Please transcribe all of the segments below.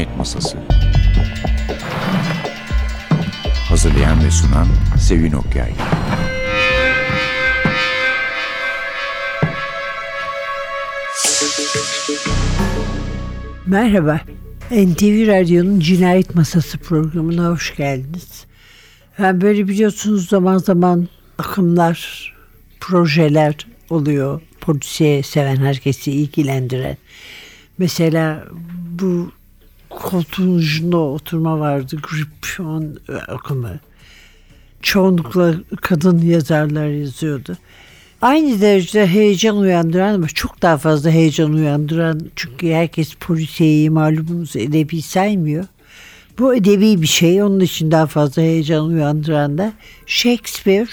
Cinayet Masası Hazırlayan ve sunan Sevin Okyay Merhaba, NTV Radyo'nun Cinayet Masası programına hoş geldiniz. Ben böyle biliyorsunuz zaman zaman akımlar, projeler oluyor. Polisiye seven herkesi ilgilendiren. Mesela bu koltuğun ucunda oturma vardı. Grip on akımı. Çoğunlukla kadın yazarlar yazıyordu. Aynı derecede heyecan uyandıran ama çok daha fazla heyecan uyandıran çünkü herkes polisiyeyi malumunuz edebi saymıyor. Bu edebi bir şey. Onun için daha fazla heyecan uyandıran da Shakespeare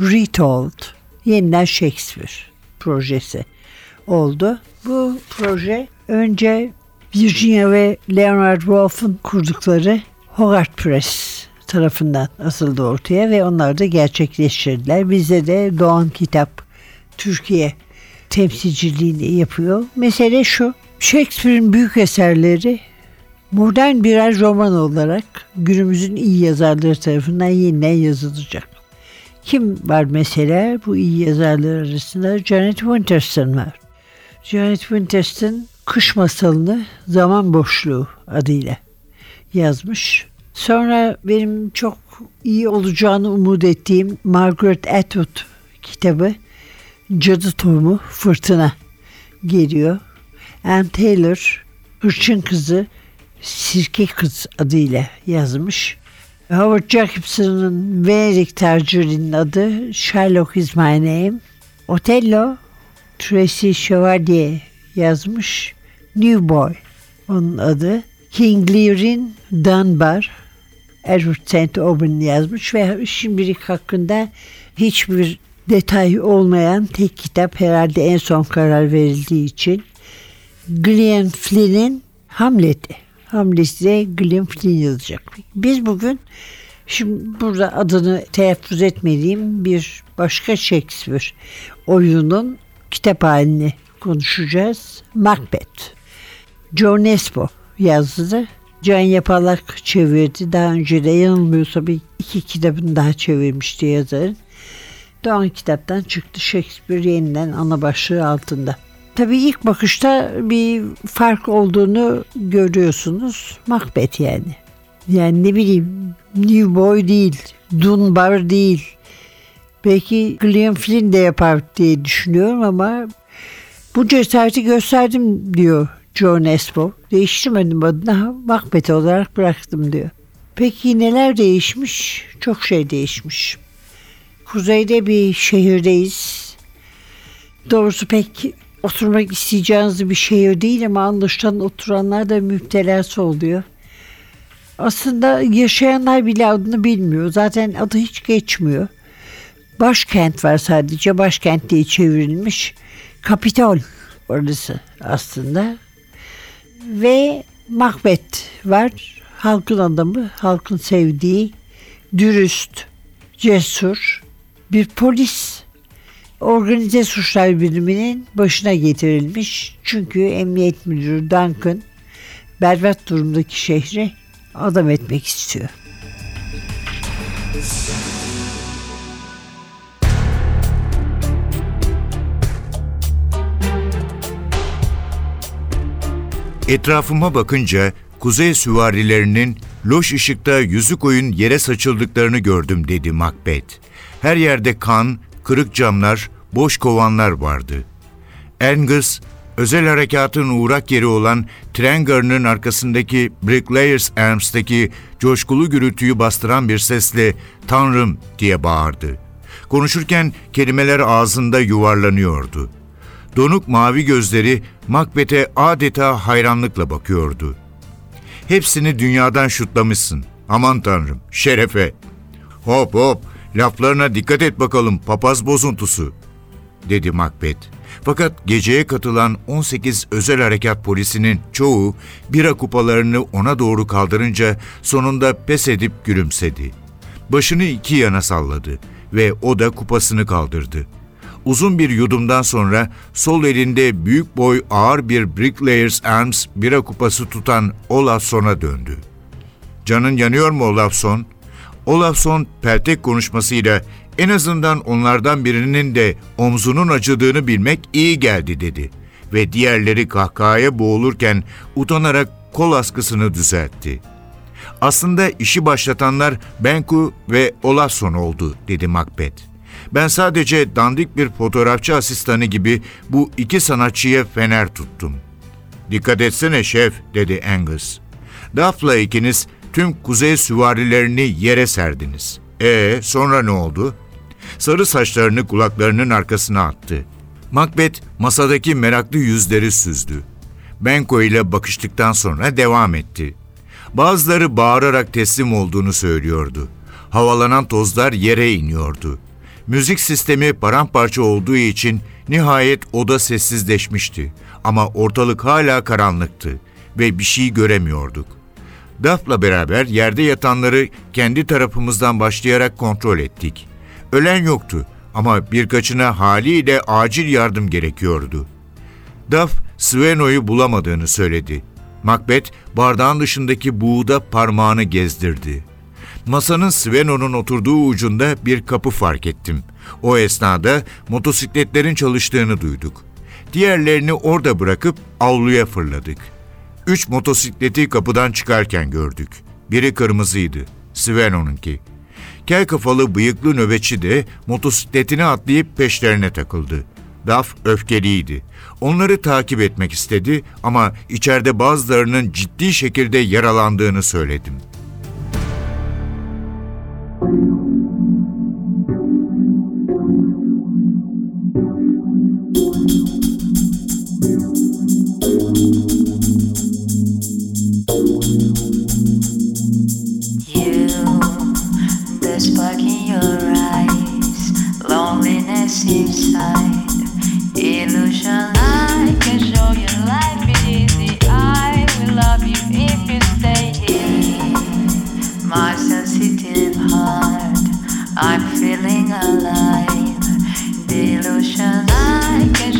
Retold. Yeniden Shakespeare projesi oldu. Bu proje önce Virginia ve Leonard Woolf'un kurdukları Hogarth Press tarafından asıldı ortaya ve onlar da gerçekleştirdiler. Bizde de Doğan Kitap Türkiye temsilciliğini yapıyor. Mesele şu. Shakespeare'in büyük eserleri modern birer roman olarak günümüzün iyi yazarları tarafından yeniden yazılacak. Kim var mesela bu iyi yazarlar arasında? Janet Winterston var. Janet Winterston Kış Masalını Zaman Boşluğu adıyla yazmış. Sonra benim çok iyi olacağını umut ettiğim Margaret Atwood kitabı Cadı Tohumu Fırtına geliyor. Anne Taylor Hırçın Kızı Sirke Kız adıyla yazmış. Howard Jacobson'ın Venedik tercihinin adı Sherlock is my name. Otello Tracy Chevalier yazmış. New Boy onun adı. King Lear'in Dunbar Edward St. Auburn yazmış ve şimdilik hakkında hiçbir detay olmayan tek kitap herhalde en son karar verildiği için Gillian Flynn'in Hamlet'i. De Gillian Flynn yazacak. Biz bugün şimdi burada adını telaffuz etmediğim bir başka Shakespeare oyunun kitap halini konuşacağız. Macbeth. Joe Nesbo yazdı. Can Yapalak çevirdi. Daha önce de yanılmıyorsa bir iki kitabını daha çevirmişti yazarın. Doğan kitaptan çıktı Shakespeare yeniden ana başlığı altında. Tabii ilk bakışta bir fark olduğunu görüyorsunuz. Macbeth yani. Yani ne bileyim New Boy değil, Dunbar değil. Belki Gillian Flynn de yapar diye düşünüyorum ama bu cesareti gösterdim diyor John Espo. Değiştirmedim adını Macbeth olarak bıraktım diyor. Peki neler değişmiş? Çok şey değişmiş. Kuzeyde bir şehirdeyiz. Doğrusu pek oturmak isteyeceğiniz bir şehir değil ama anlaşılan oturanlar da müptelası oluyor. Aslında yaşayanlar bile adını bilmiyor. Zaten adı hiç geçmiyor. Başkent var sadece. Başkent diye çevrilmiş. Kapitol orası aslında. Ve Macbeth var. Halkın adamı, halkın sevdiği, dürüst, cesur bir polis organize suçlar biriminin başına getirilmiş. Çünkü emniyet müdürü Duncan berbat durumdaki şehri adam etmek istiyor. Etrafıma bakınca kuzey süvarilerinin loş ışıkta yüzük oyun yere saçıldıklarını gördüm dedi Macbeth. Her yerde kan, kırık camlar, boş kovanlar vardı. Angus, özel harekatın uğrak yeri olan Trengar'ın arkasındaki Bricklayers Arms'taki coşkulu gürültüyü bastıran bir sesle ''Tanrım!'' diye bağırdı. Konuşurken kelimeler ağzında yuvarlanıyordu. Donuk mavi gözleri Macbeth'e adeta hayranlıkla bakıyordu. Hepsini dünyadan şutlamışsın. Aman tanrım, şerefe. Hop hop, laflarına dikkat et bakalım papaz bozuntusu, dedi Macbeth. Fakat geceye katılan 18 özel harekat polisinin çoğu bira kupalarını ona doğru kaldırınca sonunda pes edip gülümsedi. Başını iki yana salladı ve o da kupasını kaldırdı. Uzun bir yudumdan sonra sol elinde büyük boy ağır bir Bricklayers Arms bira kupası tutan Olafson'a döndü. Canın yanıyor mu Olafson? Olafson peltek konuşmasıyla en azından onlardan birinin de omzunun acıdığını bilmek iyi geldi dedi. Ve diğerleri kahkahaya boğulurken utanarak kol askısını düzeltti. Aslında işi başlatanlar Benku ve Olafson oldu dedi Macbeth. Ben sadece dandik bir fotoğrafçı asistanı gibi bu iki sanatçıya fener tuttum. Dikkat etsene şef dedi Angus. Duff'la ikiniz tüm kuzey süvarilerini yere serdiniz. E sonra ne oldu? Sarı saçlarını kulaklarının arkasına attı. Macbeth masadaki meraklı yüzleri süzdü. Benko ile bakıştıktan sonra devam etti. Bazıları bağırarak teslim olduğunu söylüyordu. Havalanan tozlar yere iniyordu. Müzik sistemi paramparça olduğu için nihayet oda sessizleşmişti. Ama ortalık hala karanlıktı ve bir şey göremiyorduk. Duff'la beraber yerde yatanları kendi tarafımızdan başlayarak kontrol ettik. Ölen yoktu ama birkaçına haliyle acil yardım gerekiyordu. Duff, Sveno'yu bulamadığını söyledi. Macbeth, bardağın dışındaki buğda parmağını gezdirdi. Masanın Sveno'nun oturduğu ucunda bir kapı fark ettim. O esnada motosikletlerin çalıştığını duyduk. Diğerlerini orada bırakıp avluya fırladık. Üç motosikleti kapıdan çıkarken gördük. Biri kırmızıydı, Sveno'nunki. Kel kafalı bıyıklı nöbetçi de motosikletini atlayıp peşlerine takıldı. Daf öfkeliydi. Onları takip etmek istedi ama içeride bazılarının ciddi şekilde yaralandığını söyledim. You, sensitive heart, I'm feeling alive. The illusion. I can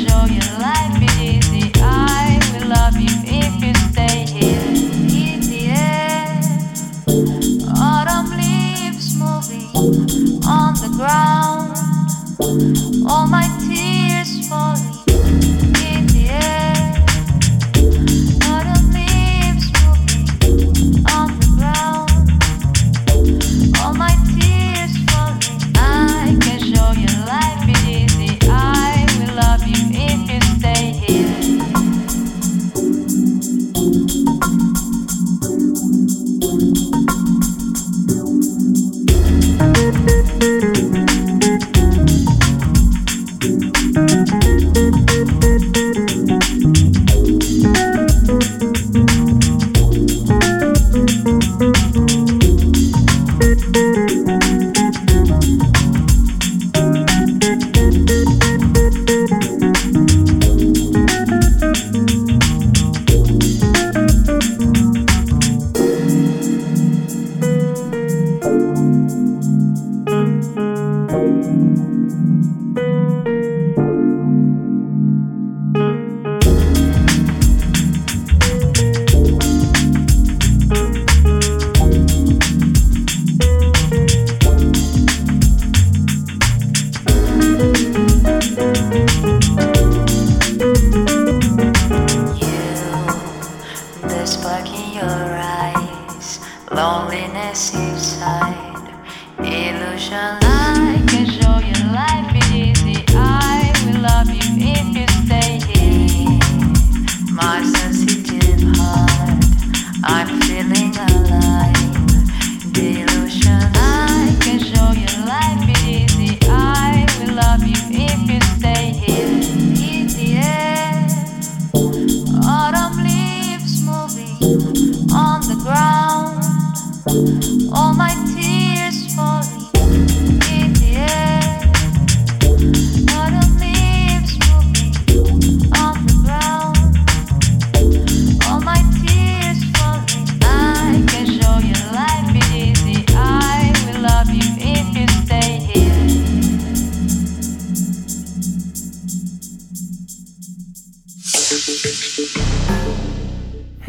All my tears.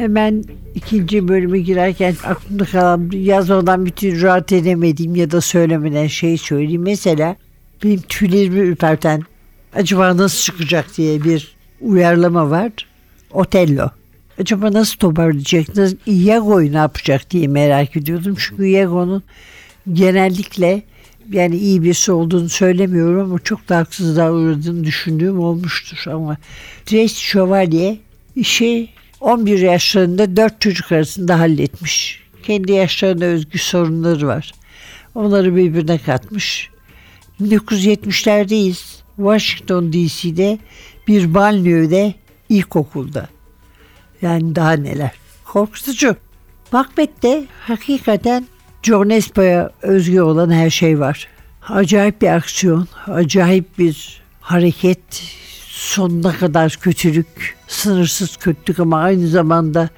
Hemen ikinci bölüme girerken aklımda kalan yazmadan bütün rahat edemediğim ya da söylemeden şey söyleyeyim. Mesela benim tüylerimi ürperten acaba nasıl çıkacak diye bir uyarlama var. Otello. Acaba nasıl toparlayacak, nasıl, Iago'yu ne yapacak diye merak ediyordum. Çünkü Iago'nun genellikle yani iyi birisi olduğunu söylemiyorum ama çok da haksızlığa uğradığını düşündüğüm olmuştur. Ama Tracy Chevalier işi 11 yaşlarında 4 çocuk arasında halletmiş. Kendi yaşlarına özgü sorunları var. Onları birbirine katmış. 1970'lerdeyiz. Washington DC'de bir banliyöde ilkokulda. Yani daha neler. Korkutucu. Macbeth'te hakikaten John Espa'ya özgü olan her şey var. Acayip bir aksiyon, acayip bir hareket, sonuna kadar kötülük, sınırsız kötülük ama aynı zamanda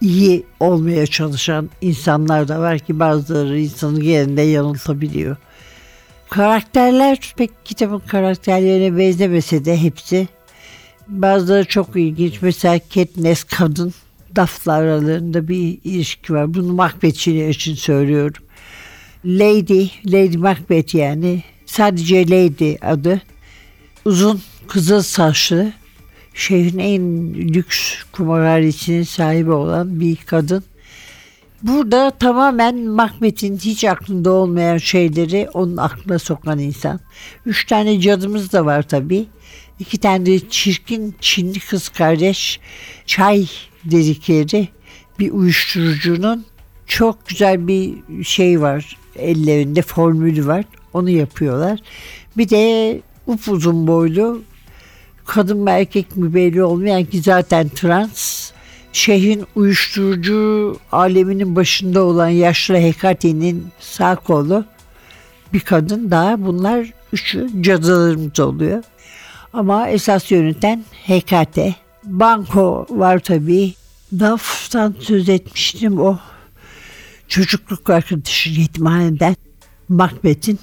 iyi olmaya çalışan insanlar da var ki bazıları insanın yerinde yanıltabiliyor. Karakterler pek kitabın karakterlerine benzemese de hepsi bazıları çok ilginç. Mesela Katniss kadın Duff'la aralarında bir ilişki var. Bunu Macbeth'çiler için söylüyorum. Lady, Lady Macbeth yani. Sadece Lady adı. Uzun kızıl saçlı şehrin en lüks kumarhanesinin sahibi olan bir kadın. Burada tamamen Macbeth'in hiç aklında olmayan şeyleri onun aklına sokan insan. Üç tane cadımız da var tabii. İki tane de çirkin Çinli kız kardeş çay dedikleri bir uyuşturucunun çok güzel bir şey var. Ellerinde formülü var. Onu yapıyorlar. Bir de upuzun boylu kadın mı erkek mi belli olmayan ki zaten trans şehrin uyuşturucu aleminin başında olan yaşlı Hekate'nin sağ kolu bir kadın daha bunlar üçü cadılarımız oluyor. Ama esas yöneten Hekate. Banko var tabii. Daf'tan söz etmiştim o çocukluk arkadaşı yetimhaneden Macbeth'in.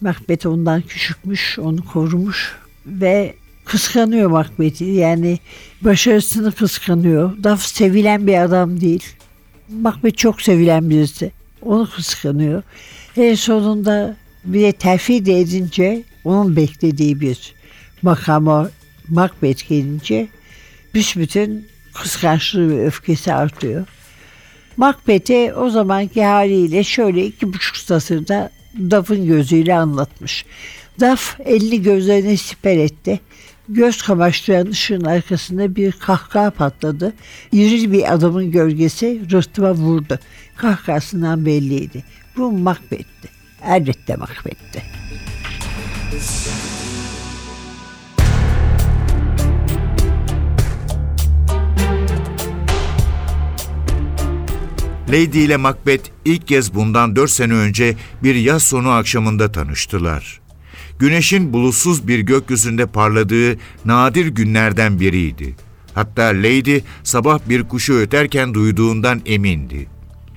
Macbeth ondan küçükmüş, onu korumuş ve kıskanıyor Macbeth'i. Yani başarısını kıskanıyor. Duff sevilen bir adam değil. Macbeth çok sevilen birisi. Onu kıskanıyor. En sonunda bir de terfi de edince onun beklediği bir makama Macbeth gelince büsbütün kıskançlığı ve öfkesi artıyor. Macbeth'e o zamanki haliyle şöyle iki buçuk satırda Duff'ın gözüyle anlatmış. Duff elini gözlerine siper etti. Göz kamaştıran ışığın arkasında bir kahkaha patladı. İri bir adamın gölgesi rıhtıma vurdu. Kahkahasından belliydi. Bu Macbeth'ti. Elbette Macbeth'ti. Lady ile Macbeth ilk kez bundan dört sene önce bir yaz sonu akşamında tanıştılar. Güneşin bulutsuz bir gökyüzünde parladığı nadir günlerden biriydi. Hatta Lady sabah bir kuşu öterken duyduğundan emindi.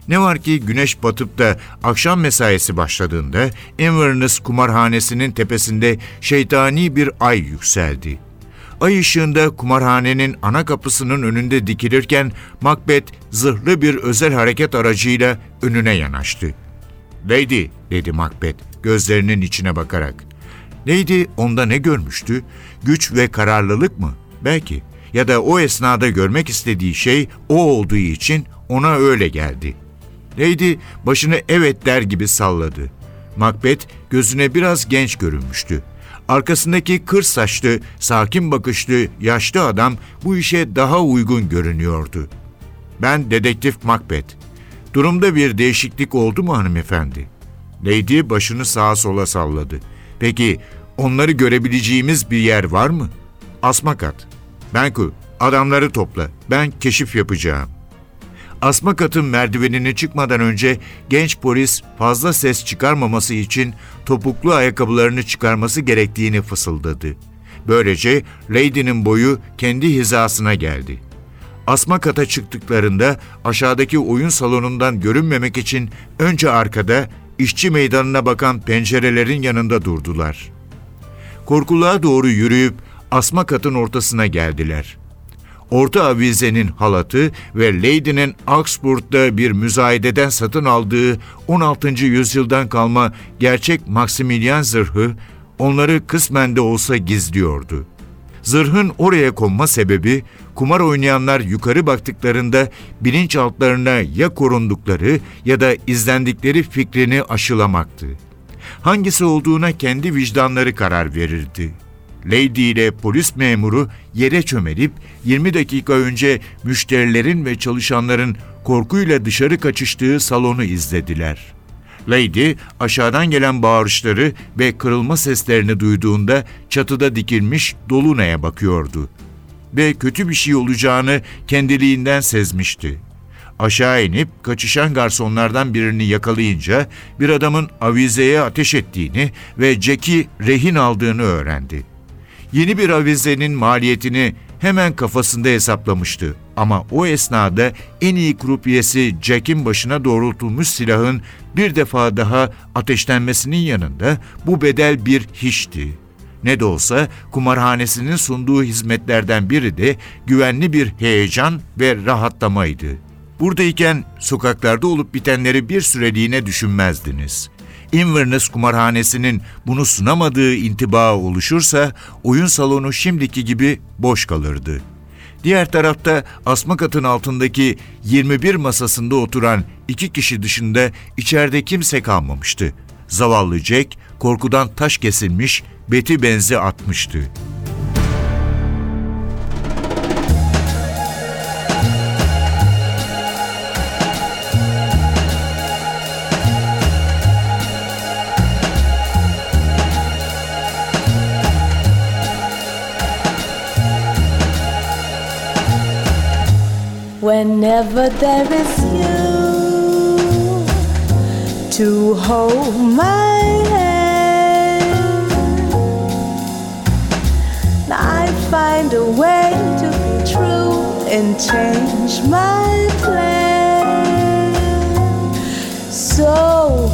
Ne var ki güneş batıp da akşam mesaisi başladığında Inverness kumarhanesinin tepesinde şeytani bir ay yükseldi. Ay ışığında kumarhanenin ana kapısının önünde dikilirken Macbeth zırhlı bir özel hareket aracıyla önüne yanaştı. Lady, dedi Macbeth gözlerinin içine bakarak. Lady onda ne görmüştü? Güç ve kararlılık mı? Belki. Ya da o esnada görmek istediği şey o olduğu için ona öyle geldi. Lady başını evet der gibi salladı. Macbeth gözüne biraz genç görünmüştü. Arkasındaki kır saçlı, sakin bakışlı, yaşlı adam bu işe daha uygun görünüyordu. Ben dedektif Macbeth. Durumda bir değişiklik oldu mu hanımefendi? Lady başını sağa sola salladı. Peki onları görebileceğimiz bir yer var mı? Asma kat. Benku, adamları topla. Ben keşif yapacağım. Asma katın merdivenine çıkmadan önce genç polis fazla ses çıkarmaması için topuklu ayakkabılarını çıkarması gerektiğini fısıldadı. Böylece Lady'nin boyu kendi hizasına geldi. Asma kata çıktıklarında aşağıdaki oyun salonundan görünmemek için önce arkada, işçi meydanına bakan pencerelerin yanında durdular. Korkuluğa doğru yürüyüp asma katın ortasına geldiler. Orta avizenin halatı ve Lady'nin Augsburg'da bir müzayededen satın aldığı 16. yüzyıldan kalma gerçek Maximilian zırhı onları kısmen de olsa gizliyordu. Zırhın oraya konma sebebi kumar oynayanlar yukarı baktıklarında bilinçaltlarına ya korundukları ya da izlendikleri fikrini aşılamaktı. Hangisi olduğuna kendi vicdanları karar verirdi. Lady ile polis memuru yere çömelip 20 dakika önce müşterilerin ve çalışanların korkuyla dışarı kaçıştığı salonu izlediler. Lady aşağıdan gelen bağırışları ve kırılma seslerini duyduğunda çatıda dikilmiş Dolunay'a bakıyordu. Ve kötü bir şey olacağını kendiliğinden sezmişti. Aşağı inip kaçışan garsonlardan birini yakalayınca bir adamın avizeye ateş ettiğini ve Jack'i rehin aldığını öğrendi. Yeni bir avizenin maliyetini hemen kafasında hesaplamıştı. Ama o esnada en iyi krupiyesi Jack'in başına doğrultulmuş silahın bir defa daha ateşlenmesinin yanında bu bedel bir hiçti. Ne de olsa kumarhanesinin sunduğu hizmetlerden biri de güvenli bir heyecan ve rahatlamaydı. Buradayken sokaklarda olup bitenleri bir süreliğine düşünmezdiniz. Inverness kumarhanesinin bunu sunamadığı intiba oluşursa oyun salonu şimdiki gibi boş kalırdı. Diğer tarafta asma katın altındaki 21 masasında oturan iki kişi dışında içeride kimse kalmamıştı. Zavallı Jack korkudan taş kesilmiş, beti benzi atmıştı. Whenever there is you to hold my hand, I find a way to be true and change my plan. So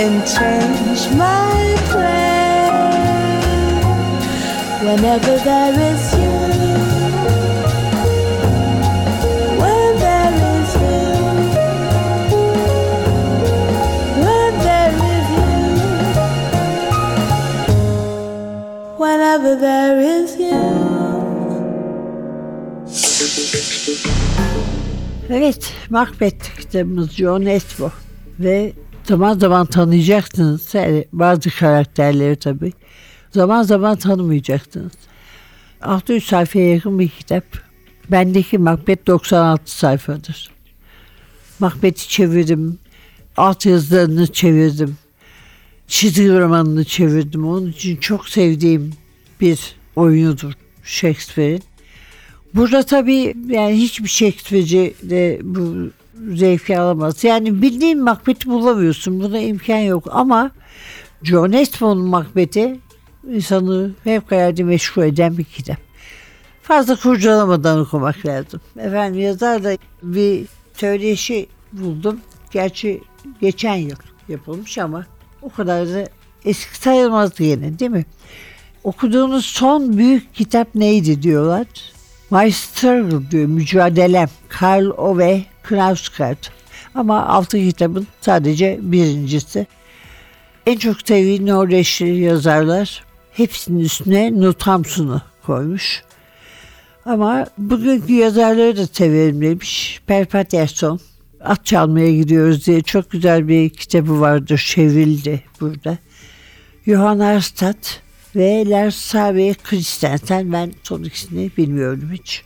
and change my plan whenever there is you. Whenever there is you. Evet, Macbeth kitabımız John Esbo ve zaman zaman tanıyacaksınız yani bazı karakterleri tabii. Zaman zaman tanımayacaksınız. 600 sayfaya yakın bir kitap. Bendeki Macbeth 96 sayfadır. Macbeth'i çevirdim. alt yazılarını çevirdim. Çizgi romanını çevirdim. Onun için çok sevdiğim bir oyunudur Shakespeare'in. Burada tabii yani hiçbir Shakespeare'ci de bu zevki alamaz. Yani bildiğin Macbeth'i bulamıyorsun. Buna imkan yok ama John Estmon'un Macbeth'i insanı fevkalade meşgul eden bir kitap. Fazla kurcalamadan okumak lazım. Efendim yazar da bir söyleşi buldum. Gerçi geçen yıl yapılmış ama o kadar da eski sayılmaz yine değil mi? Okuduğunuz son büyük kitap neydi diyorlar. My Struggle diyor, mücadelem. Karl Ove Knausgaard. Ama altı kitabın sadece birincisi. En çok sevdiği Norveçli yazarlar hepsinin üstüne Notamsun'u koymuş. Ama bugünkü yazarları da severim demiş. Per Patterson. At çalmaya gidiyoruz diye çok güzel bir kitabı vardır. Çevrildi burada. Johan Arstad ve Lars Sabe Christensen. Ben son ikisini bilmiyorum hiç.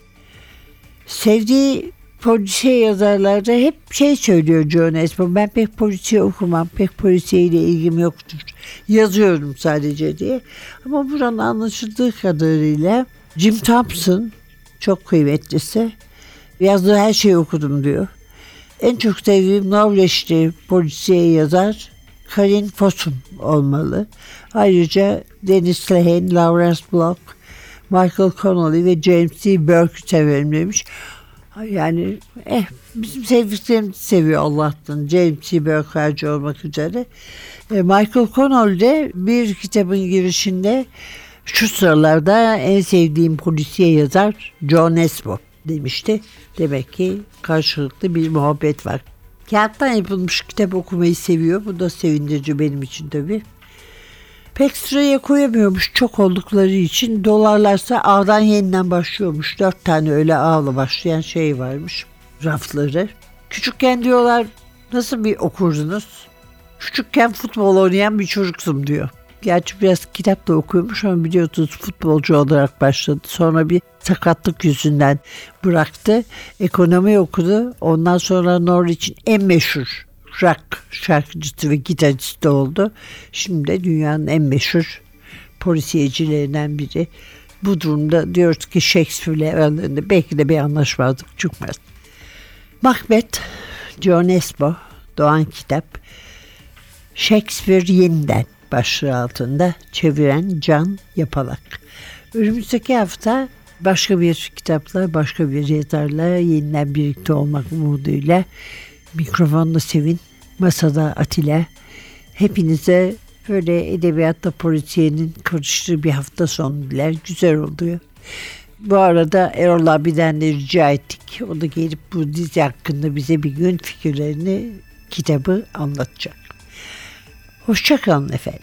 Sevdiği polisiye yazarlarda hep şey söylüyor John Espo. Ben pek polisiye okumam. Pek polisiyeyle ilgim yoktur. Yazıyorum sadece diye. Ama buranın anlaşıldığı kadarıyla Jim Thompson çok kıymetlisi. Yazdığı her şeyi okudum diyor. En çok sevdiğim Norveçli polisiye yazar Karin Fossum olmalı. Ayrıca Dennis Lehane, Lawrence Block, Michael Connolly ve James T. Burke'ü severim demiş. Yani eh bizim sevdiklerimizi seviyor Allah'tan. James T. Burke harici olmak üzere. E, Michael Connolly de bir kitabın girişinde şu sıralarda en sevdiğim polisiye yazar John Espo demişti. Demek ki karşılıklı bir muhabbet var. Kağıttan yapılmış kitap okumayı seviyor. Bu da sevindirici benim için tabii. Pek sıraya koyamıyormuş çok oldukları için. Dolarlarsa A'dan yeniden başlıyormuş. Dört tane öyle A'la başlayan şey varmış. Rafları. Küçükken diyorlar nasıl bir okurdunuz? Küçükken futbol oynayan bir çocuksun diyor. Gerçi biraz kitap da okuyormuş ama biliyorsunuz futbolcu olarak başladı. Sonra bir sakatlık yüzünden bıraktı. Ekonomi okudu. Ondan sonra Norwich'in en meşhur rock şarkıcısı ve gitaristi oldu. Şimdi de dünyanın en meşhur polisiyecilerinden biri. Bu durumda diyoruz ki Shakespeare'le aralarında belki de bir anlaşmazlık çıkmaz. Macbeth, John Espo, Doğan Kitap, Shakespeare yeniden başlığı altında çeviren Can Yapalak. Önümüzdeki hafta başka bir kitapla, başka bir yazarla yeniden birlikte olmak umuduyla mikrofonda Sevin, masada Atilla. Hepinize böyle edebiyatta polisiyenin karıştığı bir hafta sonu diler. Güzel oluyor. Bu arada Erol abiden de rica ettik. O da gelip bu dizi hakkında bize bir gün fikirlerini kitabı anlatacak. Hoşçakalın efendim.